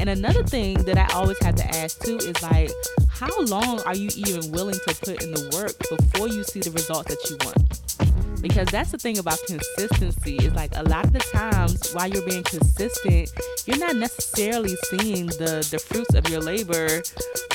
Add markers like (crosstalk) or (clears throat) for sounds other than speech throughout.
And another thing that I always have to ask too is like, how long are you even willing to put in the work before you see the results that you want? Because that's the thing about consistency is like a lot of the times while you're being consistent, you're not necessarily seeing the the fruits of your labor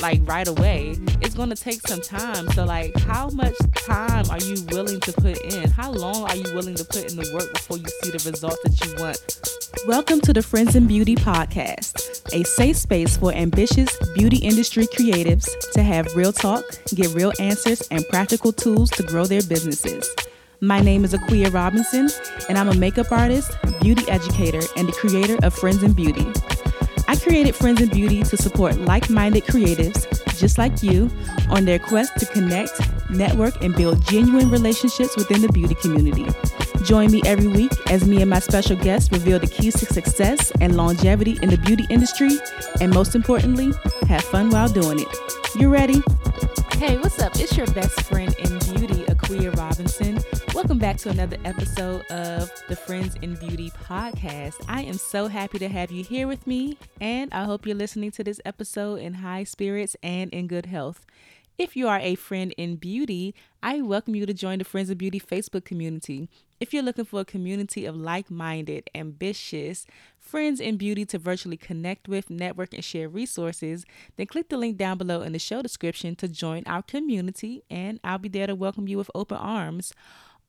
like right away. It's going to take some time. So like how much time are you willing to put in? How long are you willing to put in the work before you see the results that you want? Welcome to the Friends in Beauty podcast, a safe space for ambitious beauty industry creatives to have real talk, get real answers, and practical tools to grow their businesses. My name is Akua Robinson, and I'm a makeup artist, beauty educator, and the creator of Friends in Beauty. I created Friends in Beauty to support like minded creatives just like you on their quest to connect, network, and build genuine relationships within the beauty community. Join me every week as me and my special guests reveal the keys to success and longevity in the beauty industry, and most importantly, have fun while doing it. You ready? Hey, what's up? It's your best friend in beauty, Akua Robinson. Welcome back to another episode of the Friends in Beauty podcast. I am so happy to have you here with me, and I hope you're listening to this episode in high spirits and in good health. If you are a friend in beauty, I welcome you to join the Friends of Beauty Facebook community. If you're looking for a community of like minded, ambitious friends in beauty to virtually connect with, network, and share resources, then click the link down below in the show description to join our community, and I'll be there to welcome you with open arms.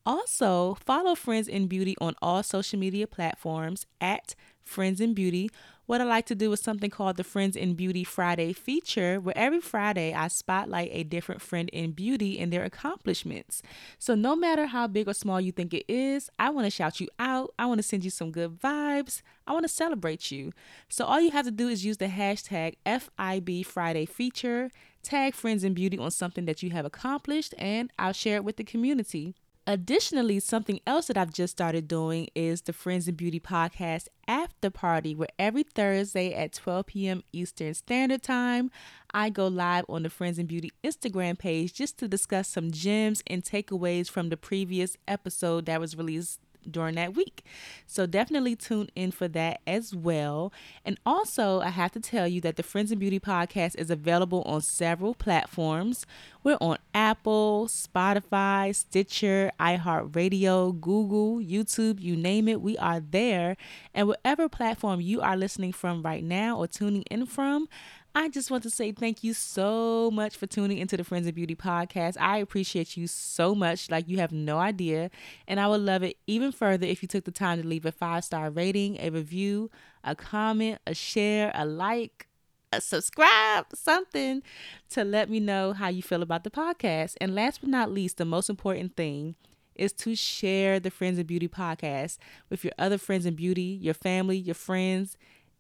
Also, follow Friends in Beauty on all social media platforms at Friends in Beauty what I like to do is something called the Friends in Beauty Friday feature, where every Friday I spotlight a different friend in beauty and their accomplishments. So, no matter how big or small you think it is, I want to shout you out. I want to send you some good vibes. I want to celebrate you. So, all you have to do is use the hashtag FIB Friday feature, tag Friends in Beauty on something that you have accomplished, and I'll share it with the community. Additionally, something else that I've just started doing is the Friends and Beauty podcast after party, where every Thursday at 12 p.m. Eastern Standard Time, I go live on the Friends and Beauty Instagram page just to discuss some gems and takeaways from the previous episode that was released during that week. So definitely tune in for that as well. And also, I have to tell you that the Friends and Beauty podcast is available on several platforms. We're on Apple, Spotify, Stitcher, iHeartRadio, Google, YouTube, you name it, we are there. And whatever platform you are listening from right now or tuning in from, I just want to say thank you so much for tuning into the Friends of Beauty podcast. I appreciate you so much, like you have no idea. And I would love it even further if you took the time to leave a five star rating, a review, a comment, a share, a like, a subscribe, something to let me know how you feel about the podcast. And last but not least, the most important thing is to share the Friends of Beauty podcast with your other friends in beauty, your family, your friends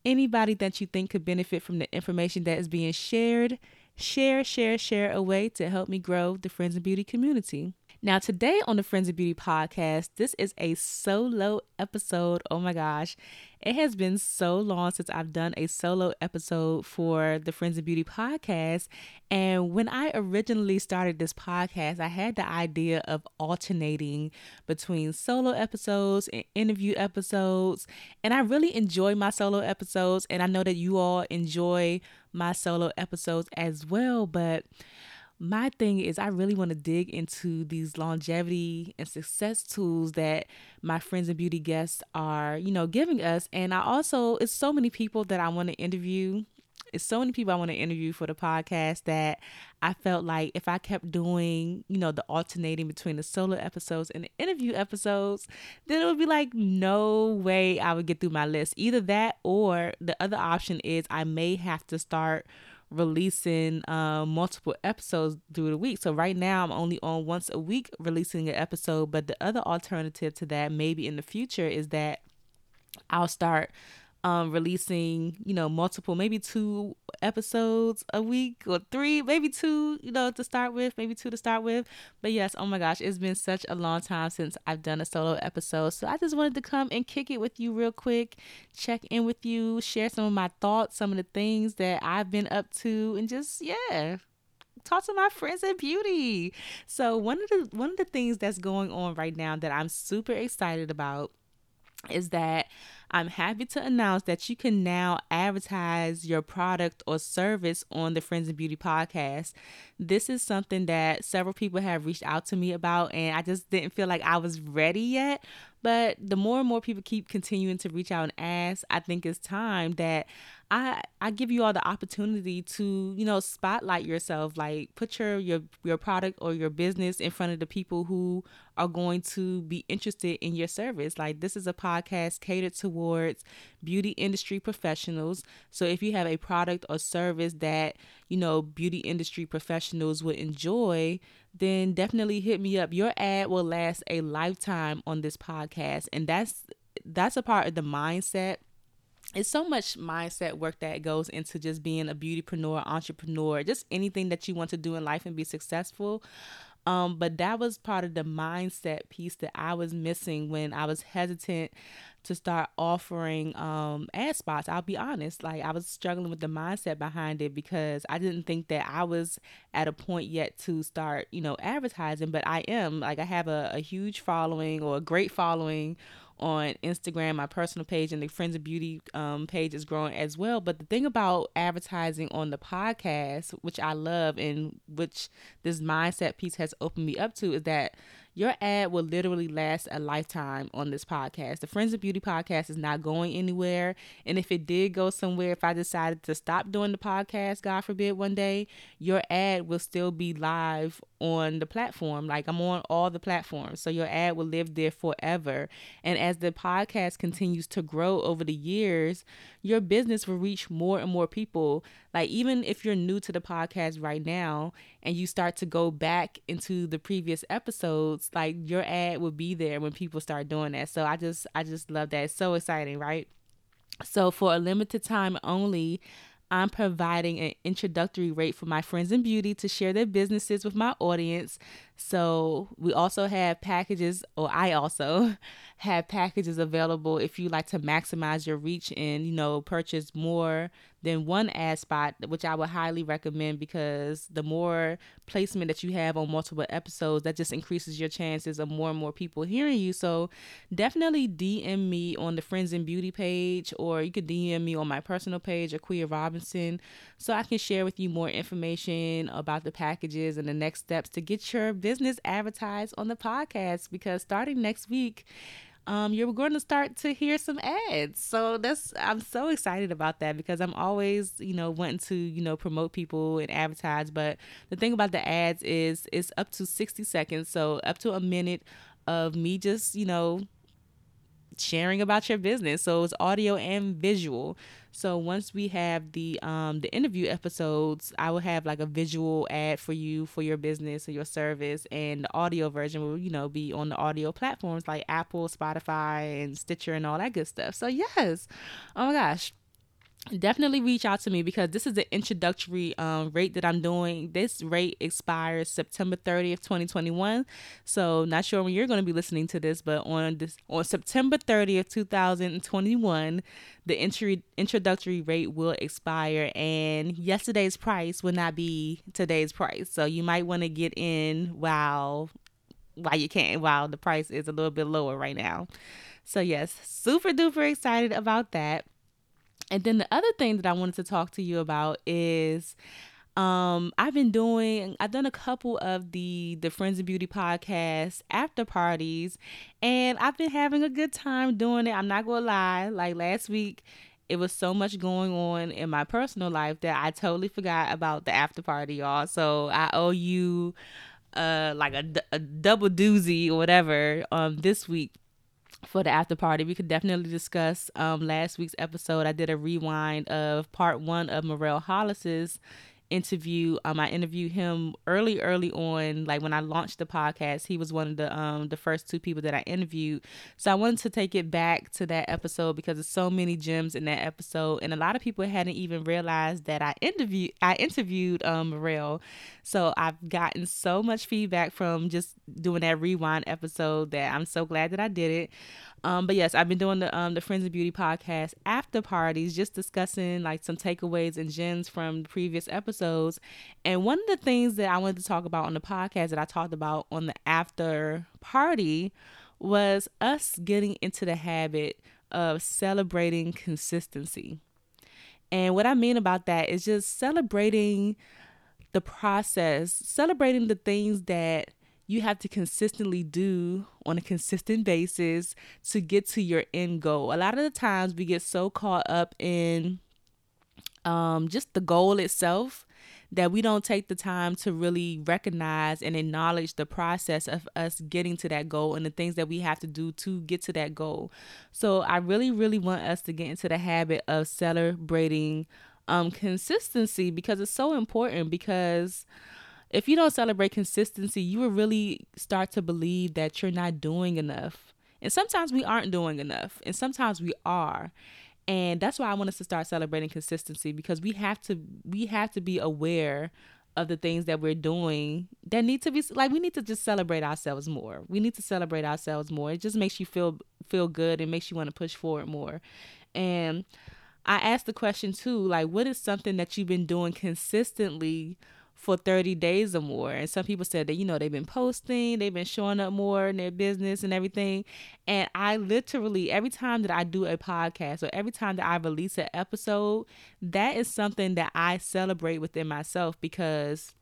anybody that you think could benefit from the information that is being shared, share, share, share away to help me grow the Friends of Beauty community. Now, today on the Friends of Beauty podcast, this is a solo episode. Oh my gosh. It has been so long since I've done a solo episode for the Friends of Beauty podcast. And when I originally started this podcast, I had the idea of alternating between solo episodes and interview episodes. And I really enjoy my solo episodes. And I know that you all enjoy my solo episodes as well. But my thing is I really want to dig into these longevity and success tools that my friends and beauty guests are, you know, giving us. And I also it's so many people that I want to interview. It's so many people I want to interview for the podcast that I felt like if I kept doing, you know, the alternating between the solo episodes and the interview episodes, then it would be like no way I would get through my list. Either that or the other option is I may have to start releasing uh, multiple episodes through the week. So right now I'm only on once a week releasing an episode, but the other alternative to that maybe in the future is that I'll start um, releasing, you know, multiple, maybe two episodes a week or three, maybe two, you know, to start with, maybe two to start with. But yes, oh my gosh, it's been such a long time since I've done a solo episode. So I just wanted to come and kick it with you real quick, check in with you, share some of my thoughts, some of the things that I've been up to, and just, yeah, talk to my friends in beauty. So one of the one of the things that's going on right now that I'm super excited about is that I'm happy to announce that you can now advertise your product or service on the Friends and Beauty podcast. This is something that several people have reached out to me about, and I just didn't feel like I was ready yet. But the more and more people keep continuing to reach out and ask, I think it's time that I I give you all the opportunity to you know spotlight yourself, like put your your your product or your business in front of the people who are going to be interested in your service. Like this is a podcast catered towards beauty industry professionals. So if you have a product or service that you know beauty industry professionals would enjoy, then definitely hit me up. Your ad will last a lifetime on this podcast, and that's that's a part of the mindset it's so much mindset work that goes into just being a beautypreneur, entrepreneur, just anything that you want to do in life and be successful. Um, but that was part of the mindset piece that I was missing when I was hesitant to start offering um, ad spots. I'll be honest, like I was struggling with the mindset behind it because I didn't think that I was at a point yet to start, you know, advertising. But I am. Like I have a, a huge following or a great following on Instagram, my personal page, and the Friends of Beauty um, page is growing as well. But the thing about advertising on the podcast, which I love and which this mindset piece has opened me up to, is that your ad will literally last a lifetime on this podcast. The Friends of Beauty podcast is not going anywhere. And if it did go somewhere, if I decided to stop doing the podcast, God forbid, one day, your ad will still be live on the platform. Like I'm on all the platforms. So your ad will live there forever. And as the podcast continues to grow over the years, your business will reach more and more people. Like even if you're new to the podcast right now and you start to go back into the previous episodes, like your ad will be there when people start doing that. So I just I just love that. It's so exciting, right? So for a limited time only, I'm providing an introductory rate for my friends in beauty to share their businesses with my audience. So we also have packages, or I also (laughs) have packages available if you like to maximize your reach and you know purchase more than one ad spot, which I would highly recommend because the more placement that you have on multiple episodes, that just increases your chances of more and more people hearing you. So definitely DM me on the Friends and Beauty page, or you could DM me on my personal page, Akua Robinson, so I can share with you more information about the packages and the next steps to get your business advertised on the podcast. Because starting next week, um, you're going to start to hear some ads. So that's I'm so excited about that because I'm always you know wanting to you know promote people and advertise. But the thing about the ads is it's up to 60 seconds, so up to a minute of me just you know sharing about your business. So it's audio and visual. So once we have the um the interview episodes, I will have like a visual ad for you for your business or your service, and the audio version will you know be on the audio platforms like Apple, Spotify, and Stitcher, and all that good stuff. So yes, oh my gosh definitely reach out to me because this is the introductory um, rate that I'm doing. This rate expires September 30th, 2021. So not sure when you're going to be listening to this, but on this on September 30th, 2021, the entry introductory rate will expire and yesterday's price will not be today's price. So you might want to get in while while you can while the price is a little bit lower right now. So yes, super duper excited about that. And then the other thing that I wanted to talk to you about is um, I've been doing I've done a couple of the the Friends of Beauty podcast after parties and I've been having a good time doing it. I'm not gonna lie, like last week it was so much going on in my personal life that I totally forgot about the after party, y'all. So I owe you uh like a, a double doozy or whatever um this week for the after party. We could definitely discuss um, last week's episode. I did a rewind of part one of Morel Hollis's interview. Um, I interviewed him early, early on, like when I launched the podcast. He was one of the um the first two people that I interviewed. So I wanted to take it back to that episode because there's so many gems in that episode, and a lot of people hadn't even realized that I interviewed I interviewed um Morel. So I've gotten so much feedback from just doing that rewind episode that I'm so glad that I did it. Um, but yes, I've been doing the um the Friends of Beauty podcast after parties, just discussing like some takeaways and gems from previous episodes. And one of the things that I wanted to talk about on the podcast that I talked about on the after party was us getting into the habit of celebrating consistency. And what I mean about that is just celebrating the process, celebrating the things that you have to consistently do on a consistent basis to get to your end goal. A lot of the times we get so caught up in um, just the goal itself that we don't take the time to really recognize and acknowledge the process of us getting to that goal and the things that we have to do to get to that goal. So I really, really want us to get into the habit of celebrating um, consistency because it's so important because if you don't celebrate consistency, you will really start to believe that you're not doing enough. And sometimes we aren't doing enough, and sometimes we are. And that's why I want us to start celebrating consistency because we have to we have to be aware of the things that we're doing that need to be like we need to just celebrate ourselves more. We need to celebrate ourselves more. It just makes you feel feel good and makes you want to push forward more. And I asked the question too, like what is something that you've been doing consistently for 30 days or more. And some people said that, you know, they've been posting, they've been showing up more in their business and everything. And I literally, every time that I do a podcast or every time that I release an episode, that is something that I celebrate within myself because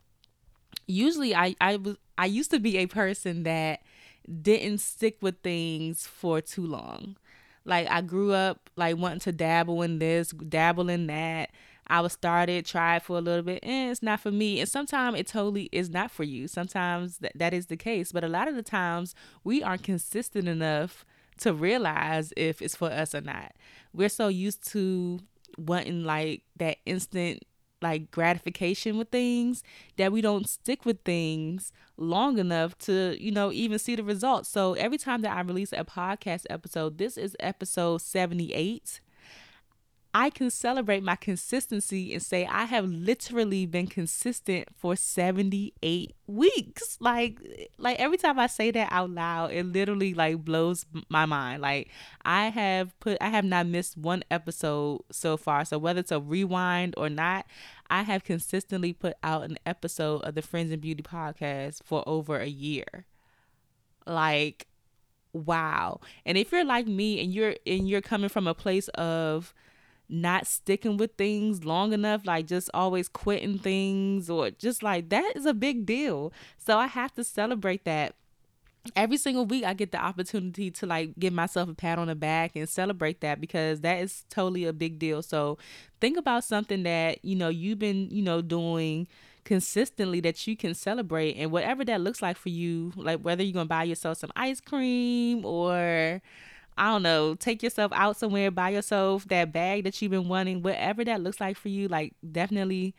usually I, I was, I used to be a person that didn't stick with things for too long. Like I grew up like wanting to dabble in this, dabble in that I was started, tried for a little bit, and it's not for me. And sometimes it totally is not for you. Sometimes th- that is the case. But a lot of the times we aren't consistent enough to realize if it's for us or not. We're so used to wanting like that instant like gratification with things that we don't stick with things long enough to you know even see the results so every time that i release a podcast episode this is episode 78 I can celebrate my consistency and say I have literally been consistent for 78 weeks. Like like every time I say that out loud, it literally like blows my mind. Like I have put I have not missed one episode so far. So whether it's a rewind or not, I have consistently put out an episode of the Friends and Beauty podcast for over a year. Like wow. And if you're like me and you're and you're coming from a place of not sticking with things long enough, like just always quitting things or just like that is a big deal. So I have to celebrate that. Every single week I get the opportunity to like give myself a pat on the back and celebrate that because that is totally a big deal. So think about something that, you know, you've been, you know, doing consistently that you can celebrate and whatever that looks like for you, like whether you're going to buy yourself some ice cream or I don't know, take yourself out somewhere, buy yourself that bag that you've been wanting, whatever that looks like for you, like definitely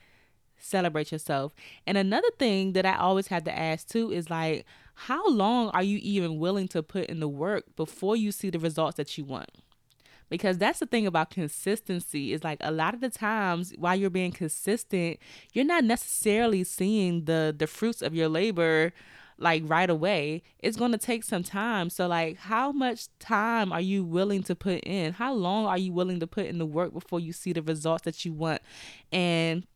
celebrate yourself. And another thing that I always have to ask too is like, how long are you even willing to put in the work before you see the results that you want? Because that's the thing about consistency is like a lot of the times while you're being consistent, you're not necessarily seeing the the fruits of your labor like right away. It's going to take some time. So, like, how much time are you willing to put in? How long are you willing to put in the work before you see the results that you want? And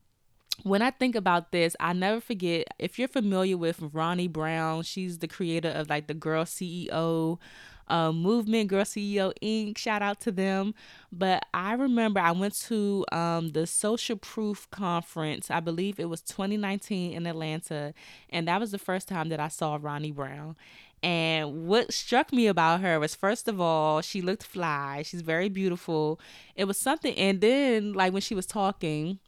when I think about this, I never forget if you're familiar with Ronne Brown, she's the creator of like the Girl CEO uh, movement, Girl CEO Inc. Shout out to them. But I remember I went to um, the Social Proof Conference. I believe it was 2019 in Atlanta. And that was the first time that I saw Ronne Brown. And what struck me about her was, first of all, she looked fly. She's very beautiful. It was something. And then, like, when she was talking,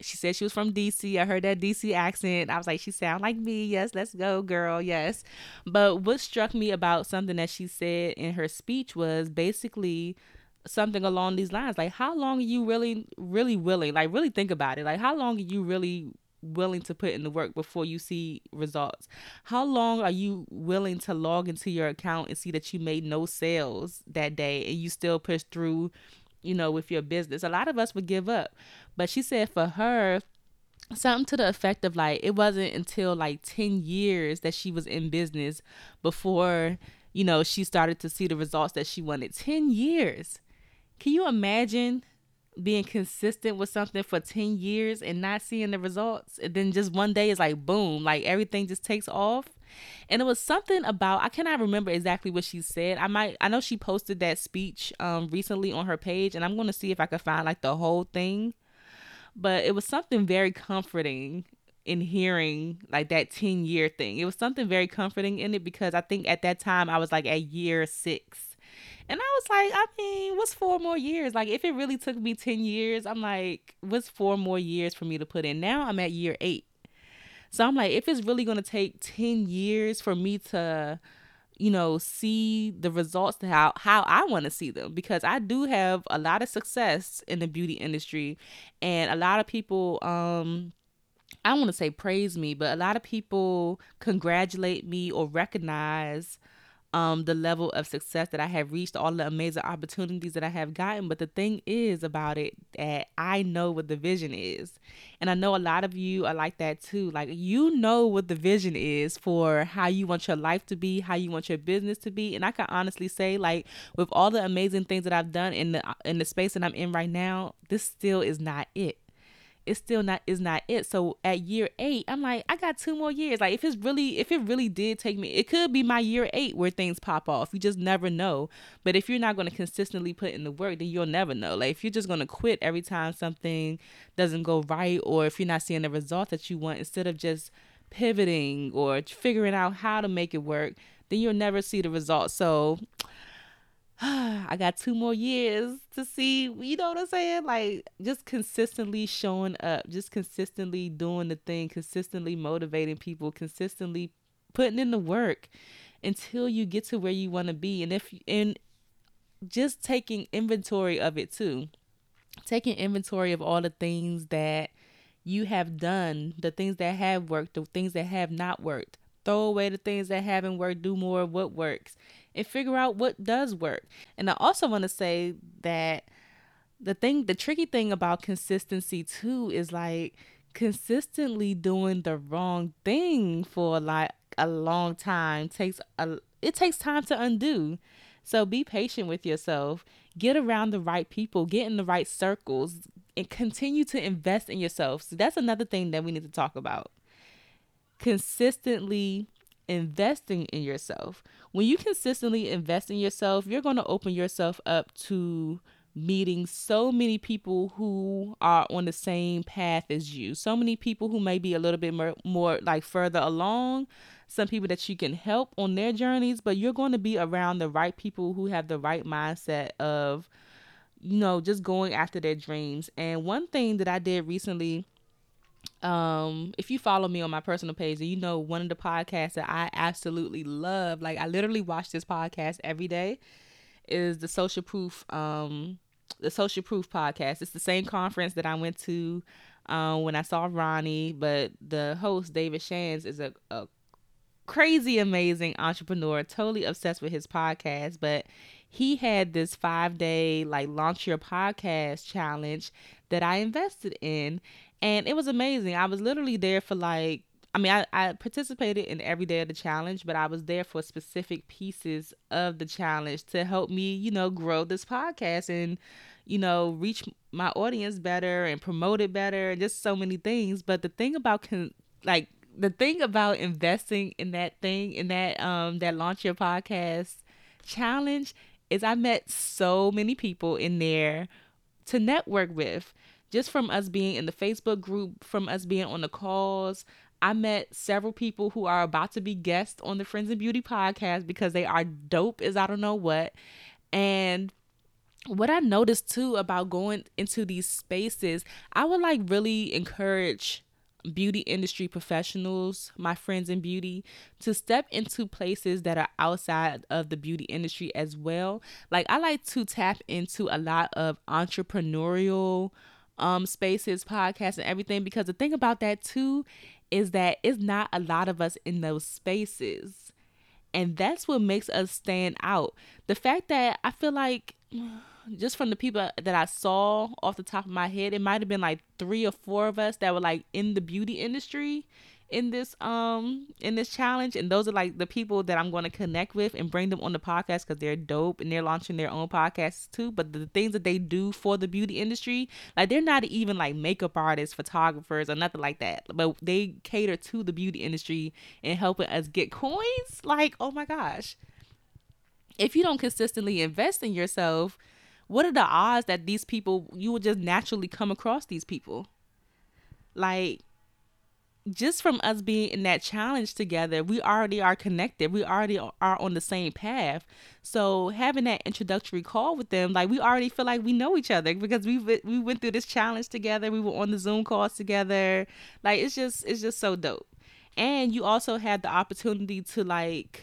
she said she was from DC. I heard that DC accent. I was like, she sound like me. Yes, let's go, girl. Yes. But what struck me about something that she said in her speech was basically something along these lines. Like, how long are you really, really willing? Like, really think about it. Like, how long are you really willing to put in the work before you see results? How long are you willing to log into your account and see that you made no sales that day and you still push through you know, with your business. A lot of us would give up. But she said for her, something to the effect of like it wasn't until like 10 years that she was in business before, you know, she started to see the results that she wanted. 10 years. Can you imagine being consistent with something for 10 years and not seeing the results? And then just one day is like boom, like everything just takes off. And it was something about I cannot remember exactly what she said. I might I know she posted that speech um recently on her page and I'm going to see if I can find like the whole thing. But it was something very comforting in hearing like that 10 year thing. It was something very comforting in it because I think at that time I was like at year 6 and I was like, I mean, what's four more years? Like, if it really took me 10 years, I'm like, what's four more years for me to put in? Now I'm at year eight. So I'm like, if it's really going to take 10 years for me to, you know, see the results how, how I want to see them, because I do have a lot of success in the beauty industry and a lot of people, um, I don't want to say praise me, but a lot of people congratulate me or recognize um, the level of success that I have reached, all the amazing opportunities that I have gotten. But the thing is about it that I know what the vision is. And I know a lot of you are like that too. Like you know what the vision is for how you want your life to be, how you want your business to be. And I can honestly say, like, with all the amazing things that I've done in the in the space that I'm in right now, this still is not it it's still not is not it. So at year eight, I'm like, I got two more years. Like if it's really if it really did take me, it could be my year eight where things pop off. You just never know. But if you're not going to consistently put in the work, then you'll never know. Like if you're just going to quit every time something doesn't go right, or if you're not seeing the result that you want, instead of just pivoting or figuring out how to make it work, then you'll never see the results. So (sighs) I got two more years to see, you know what I'm saying? Like just consistently showing up, just consistently doing the thing, consistently motivating people, consistently putting in the work until you get to where you want to be. And if and just taking inventory of it too. Taking inventory of all the things that you have done, the things that have worked, the things that have not worked. Throw away the things that haven't worked, do more of what works and figure out what does work. And I also want to say that the thing, the tricky thing about consistency too is like consistently doing the wrong thing for like a long time takes a it takes time to undo. So be patient with yourself. Get around the right people, get in the right circles, and continue to invest in yourself. So that's another thing that we need to talk about. Consistently investing in yourself. When you consistently invest in yourself, you're going to open yourself up to meeting so many people who are on the same path as you. So many people who may be a little bit more, more like further along, some people that you can help on their journeys, but you're going to be around the right people who have the right mindset of you know, just going after their dreams. And one thing that I did recently um if you follow me on my personal page you know one of the podcasts that i absolutely love like i literally watch this podcast every day is the social proof um the social proof podcast. It's the same conference that i went to um when i saw ronne but the host david shands is a, a crazy amazing entrepreneur totally obsessed with his podcast but he had this five day like launch your podcast challenge that i invested in and it was amazing. I was literally there for like I mean, I, I participated in every day of the challenge, but I was there for specific pieces of the challenge to help me, you know, grow this podcast and, you know, reach my audience better and promote it better and just so many things. But the thing about con- like the thing about investing in that thing in that um that launch your podcast challenge is I met so many people in there to network with just from us being in the Facebook group, from us being on the calls, I met several people who are about to be guests on the Friends and Beauty podcast because they are dope as I don't know what. And what I noticed too about going into these spaces, I would like really encourage beauty industry professionals, my friends in beauty, to step into places that are outside of the beauty industry as well. Like I like to tap into a lot of entrepreneurial um spaces, podcasts, and everything. Because the thing about that too is that it's not a lot of us in those spaces. And that's what makes us stand out. The fact that I feel like just from the people that I saw off the top of my head, it might have been like three or four of us that were like in the beauty industry in this um in this challenge. And those are like the people that I'm going to connect with and bring them on the podcast cuz they're dope and they're launching their own podcasts too. But the things that they do for the beauty industry like they're not even like makeup artists photographers or nothing like that. But they cater to the beauty industry and helping us get coins. Like oh my gosh. If you don't consistently invest in yourself what are the odds that these people you will just naturally come across these people? Like just from us being in that challenge together, we already are connected. We already are on the same path. So having that introductory call with them, like we already feel like we know each other because we we went through this challenge together. We were on the Zoom calls together. Like it's just it's just so dope. And you also had the opportunity to like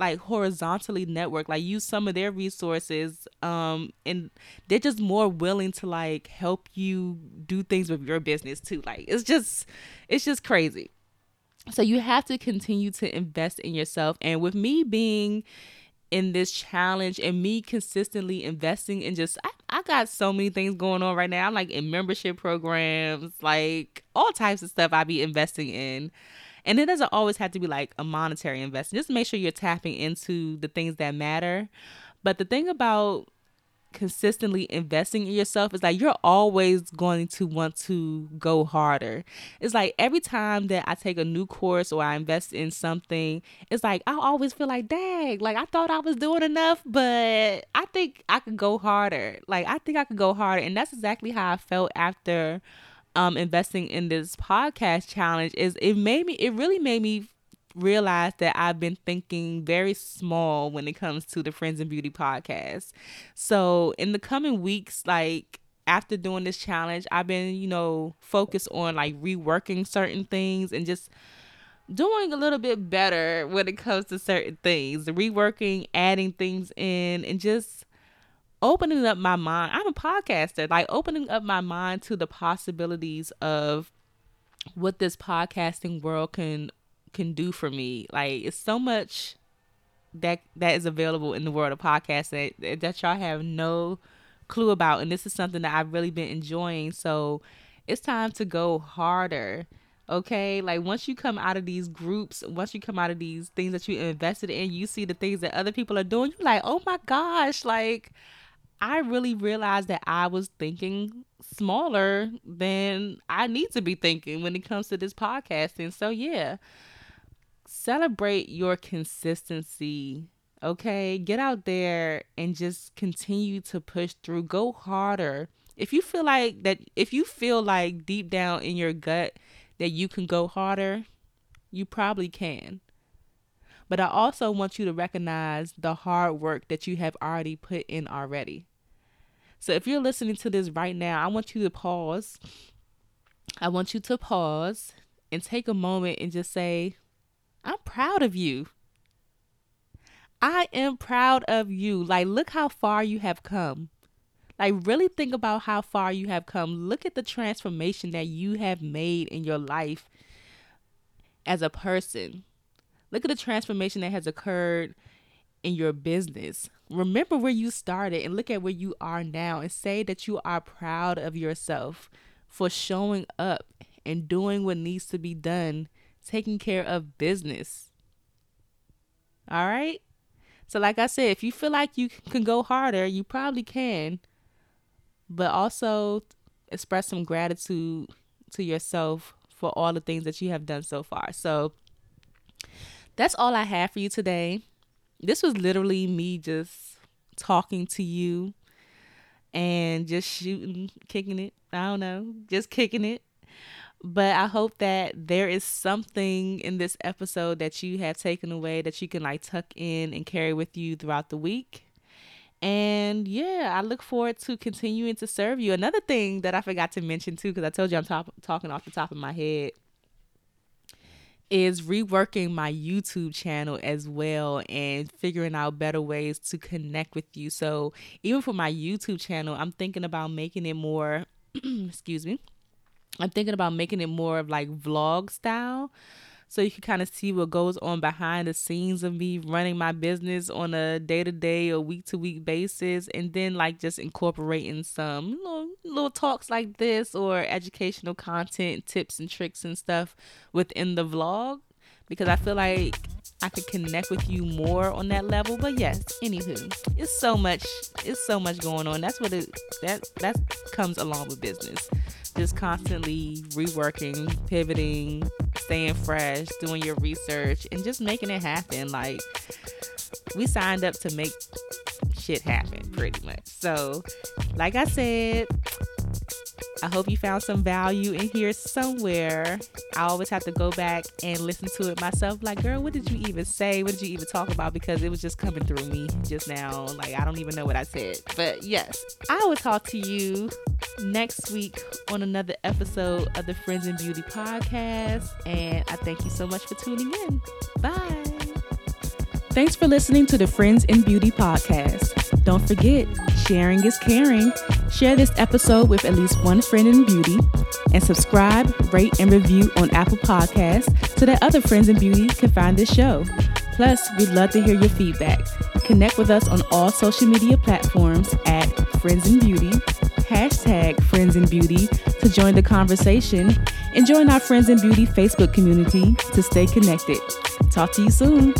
like horizontally network like use some of their resources um and they're just more willing to like help you do things with your business too like it's just it's just crazy so you have to continue to invest in yourself and with me being in this challenge and me consistently investing in just I, I got so many things going on right now. I'm like in membership programs, like all types of stuff I be investing in. And it doesn't always have to be like a monetary investment. Just make sure you're tapping into the things that matter. But the thing about consistently investing in yourself is like you're always going to want to go harder. It's like every time that I take a new course or I invest in something, it's like I always feel like, dang, like I thought I was doing enough, but I think I could go harder. Like I think I could go harder. And that's exactly how I felt after um, investing in this podcast challenge is it made me it really made me realize that I've been thinking very small when it comes to the Friends and Beauty podcast. So in the coming weeks, like after doing this challenge, I've been, you know, focused on like reworking certain things and just doing a little bit better when it comes to certain things, reworking, adding things in, and just opening up my mind. I'm a podcaster, like opening up my mind to the possibilities of what this podcasting world can can do for me. Like it's so much that that is available in the world of podcasting that, that y'all have no clue about and this is something that I've really been enjoying. So it's time to go harder. Okay, like once you come out of these groups, once you come out of these things that you invested in, you see the things that other people are doing. You're like, oh my gosh, like I really realized that I was thinking smaller than I need to be thinking when it comes to this podcasting. So, yeah, celebrate your consistency. Okay, get out there and just continue to push through. Go harder. If you feel like that, if you feel like deep down in your gut that you can go harder, you probably can. But I also want you to recognize the hard work that you have already put in already. So if you're listening to this right now, I want you to pause. I want you to pause and take a moment and just say, I'm proud of you. I am proud of you. Like, look how far you have come. Like, really think about how far you have come. Look at the transformation that you have made in your life as a person. Look at the transformation that has occurred in your business. Remember where you started and look at where you are now and say that you are proud of yourself for showing up and doing what needs to be done, taking care of business. All right? So, like I said, if you feel like you can go harder, you probably can. But also express some gratitude to yourself for all the things that you have done so far. So, that's all I have for you today this was literally me just talking to you and just shooting, kicking it. I don't know, just kicking it. But I hope that there is something in this episode that you have taken away that you can like tuck in and carry with you throughout the week. And yeah, I look forward to continuing to serve you. Another thing that I forgot to mention too, because I told you I'm top, talking off the top of my head is reworking my YouTube channel as well and figuring out better ways to connect with you. So, even for my YouTube channel, I'm thinking about making it more, (clears throat) excuse me, I'm thinking about making it more of like vlog style. So you can kind of see what goes on behind the scenes of me running my business on a day to day or week to week basis, and then like just incorporating some little, little talks like this or educational content, tips and tricks and stuff within the vlog because I feel like I could connect with you more on that level. But yes, anywho, it's so much, it's so much going on. That's what it that that comes along with business just constantly reworking, pivoting, staying fresh, doing your research, and just making it happen. Like, we signed up to make shit happen pretty much. So, like I said, I hope you found some value in here somewhere. I always have to go back and listen to it myself. Like, girl, what did you even say? What did you even talk about? Because it was just coming through me just now. Like, I don't even know what I said. But yes, I will talk to you next week on another episode of the Friends in Beauty podcast. And I thank you so much for tuning in. Bye. Thanks for listening to the Friends in Beauty podcast. Don't forget, sharing is caring. Share this episode with at least one friend in beauty and subscribe, rate, and review on Apple Podcasts so that other friends in beauty can find this show. Plus, we'd love to hear your feedback. Connect with us on all social media platforms at Friends in Beauty, hashtag Friends in Beauty to join the conversation, and join our Friends in Beauty Facebook community to stay connected. Talk to you soon.